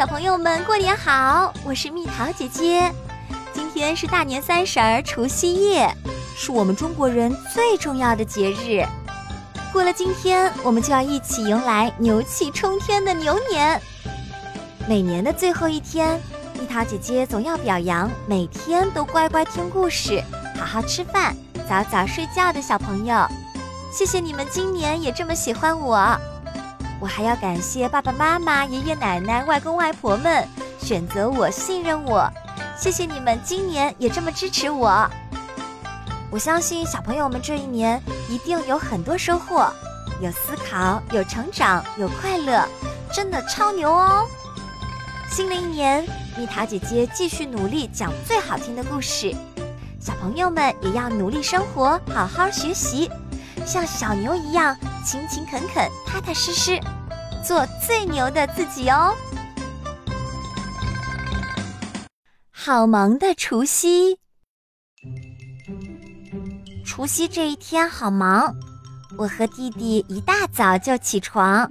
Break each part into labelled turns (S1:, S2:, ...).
S1: 小朋友们过年好！我是蜜桃姐姐。今天是大年三十儿，除夕夜，是我们中国人最重要的节日。过了今天，我们就要一起迎来牛气冲天的牛年。每年的最后一天，蜜桃姐姐总要表扬每天都乖乖听故事、好好吃饭、早早睡觉的小朋友。谢谢你们今年也这么喜欢我。我还要感谢爸爸妈妈、爷爷奶奶、外公外婆们选择我、信任我。谢谢你们今年也这么支持我。我相信小朋友们这一年一定有很多收获，有思考，有成长，有快乐，真的超牛哦！新的一年，蜜桃姐姐继续努力讲最好听的故事，小朋友们也要努力生活，好好学习，像小牛一样。勤勤恳恳、踏踏实实，做最牛的自己哦！好忙的除夕，除夕这一天好忙。我和弟弟一大早就起床，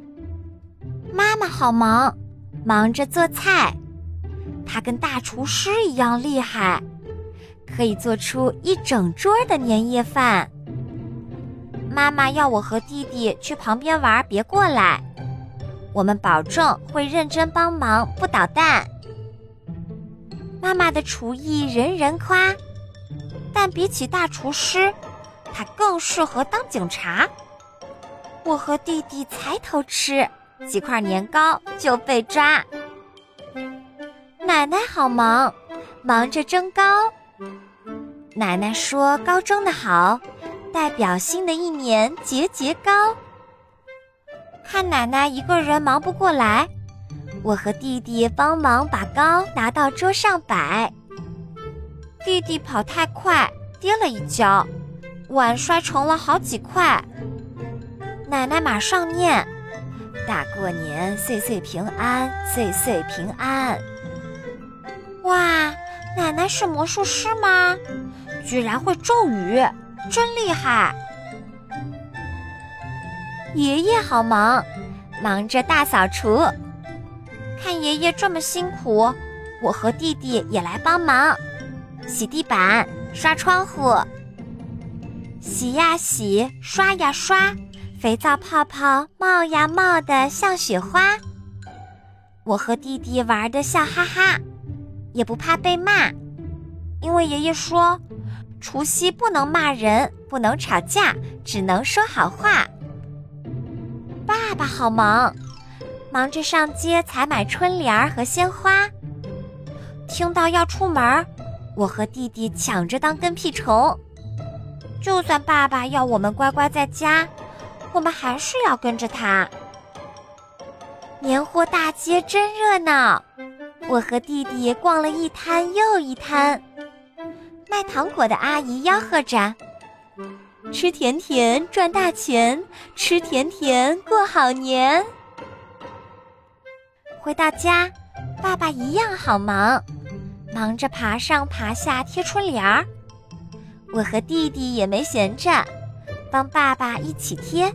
S1: 妈妈好忙，忙着做菜。她跟大厨师一样厉害，可以做出一整桌的年夜饭。妈妈要我和弟弟去旁边玩，别过来。我们保证会认真帮忙，不捣蛋。妈妈的厨艺人人夸，但比起大厨师，她更适合当警察。我和弟弟才偷吃几块年糕就被抓。奶奶好忙，忙着蒸糕。奶奶说糕蒸的好。代表新的一年节节高。看奶奶一个人忙不过来，我和弟弟帮忙把糕拿到桌上摆。弟弟跑太快，跌了一跤，碗摔成了好几块。奶奶马上念：“大过年，岁岁平安，岁岁平安。”哇，奶奶是魔术师吗？居然会咒语！真厉害！爷爷好忙，忙着大扫除。看爷爷这么辛苦，我和弟弟也来帮忙，洗地板、刷窗户。洗呀洗，刷呀刷，肥皂泡泡冒呀冒的像雪花。我和弟弟玩的笑哈哈，也不怕被骂，因为爷爷说。除夕不能骂人，不能吵架，只能说好话。爸爸好忙，忙着上街采买春联和鲜花。听到要出门，我和弟弟抢着当跟屁虫。就算爸爸要我们乖乖在家，我们还是要跟着他。年货大街真热闹，我和弟弟逛了一摊又一摊。卖糖果的阿姨吆喝着：“吃甜甜赚大钱，吃甜甜过好年。”回到家，爸爸一样好忙，忙着爬上爬下贴春联儿。我和弟弟也没闲着，帮爸爸一起贴。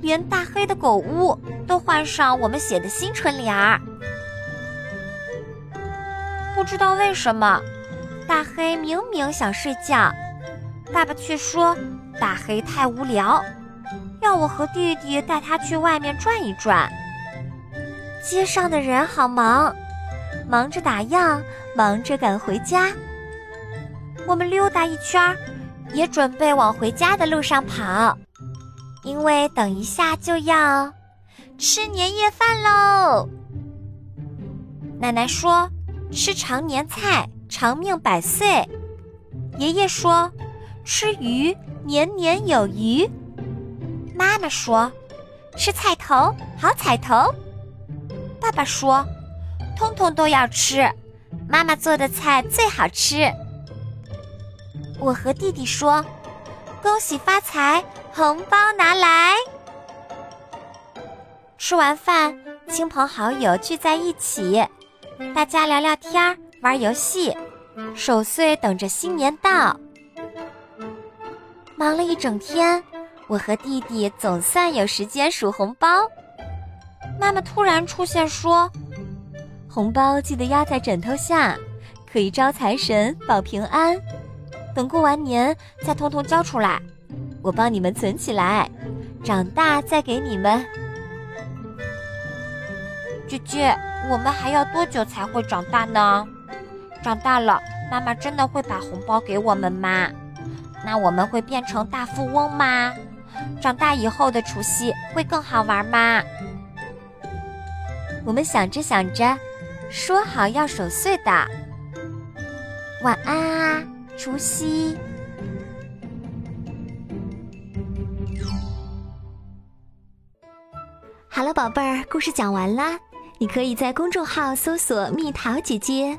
S1: 连大黑的狗屋都换上我们写的新春联儿。不知道为什么。大黑明明想睡觉，爸爸却说大黑太无聊，要我和弟弟带他去外面转一转。街上的人好忙，忙着打烊，忙着赶回家。我们溜达一圈，也准备往回家的路上跑，因为等一下就要吃年夜饭喽。奶奶说吃常年菜。长命百岁，爷爷说：“吃鱼年年有余。”妈妈说：“吃菜头好彩头。”爸爸说：“通通都要吃，妈妈做的菜最好吃。”我和弟弟说：“恭喜发财，红包拿来。”吃完饭，亲朋好友聚在一起，大家聊聊天儿。玩游戏，守岁等着新年到。忙了一整天，我和弟弟总算有时间数红包。妈妈突然出现说：“红包记得压在枕头下，可以招财神保平安。等过完年再通通交出来，我帮你们存起来，长大再给你们。
S2: 姐姐，我们还要多久才会长大呢？长大了，妈妈真的会把红包给我们吗？那我们会变成大富翁吗？长大以后的除夕会更好玩吗？
S1: 我们想着想着，说好要守岁的。晚安啊，除夕。好了，宝贝儿，故事讲完啦。你可以在公众号搜索“蜜桃姐姐”，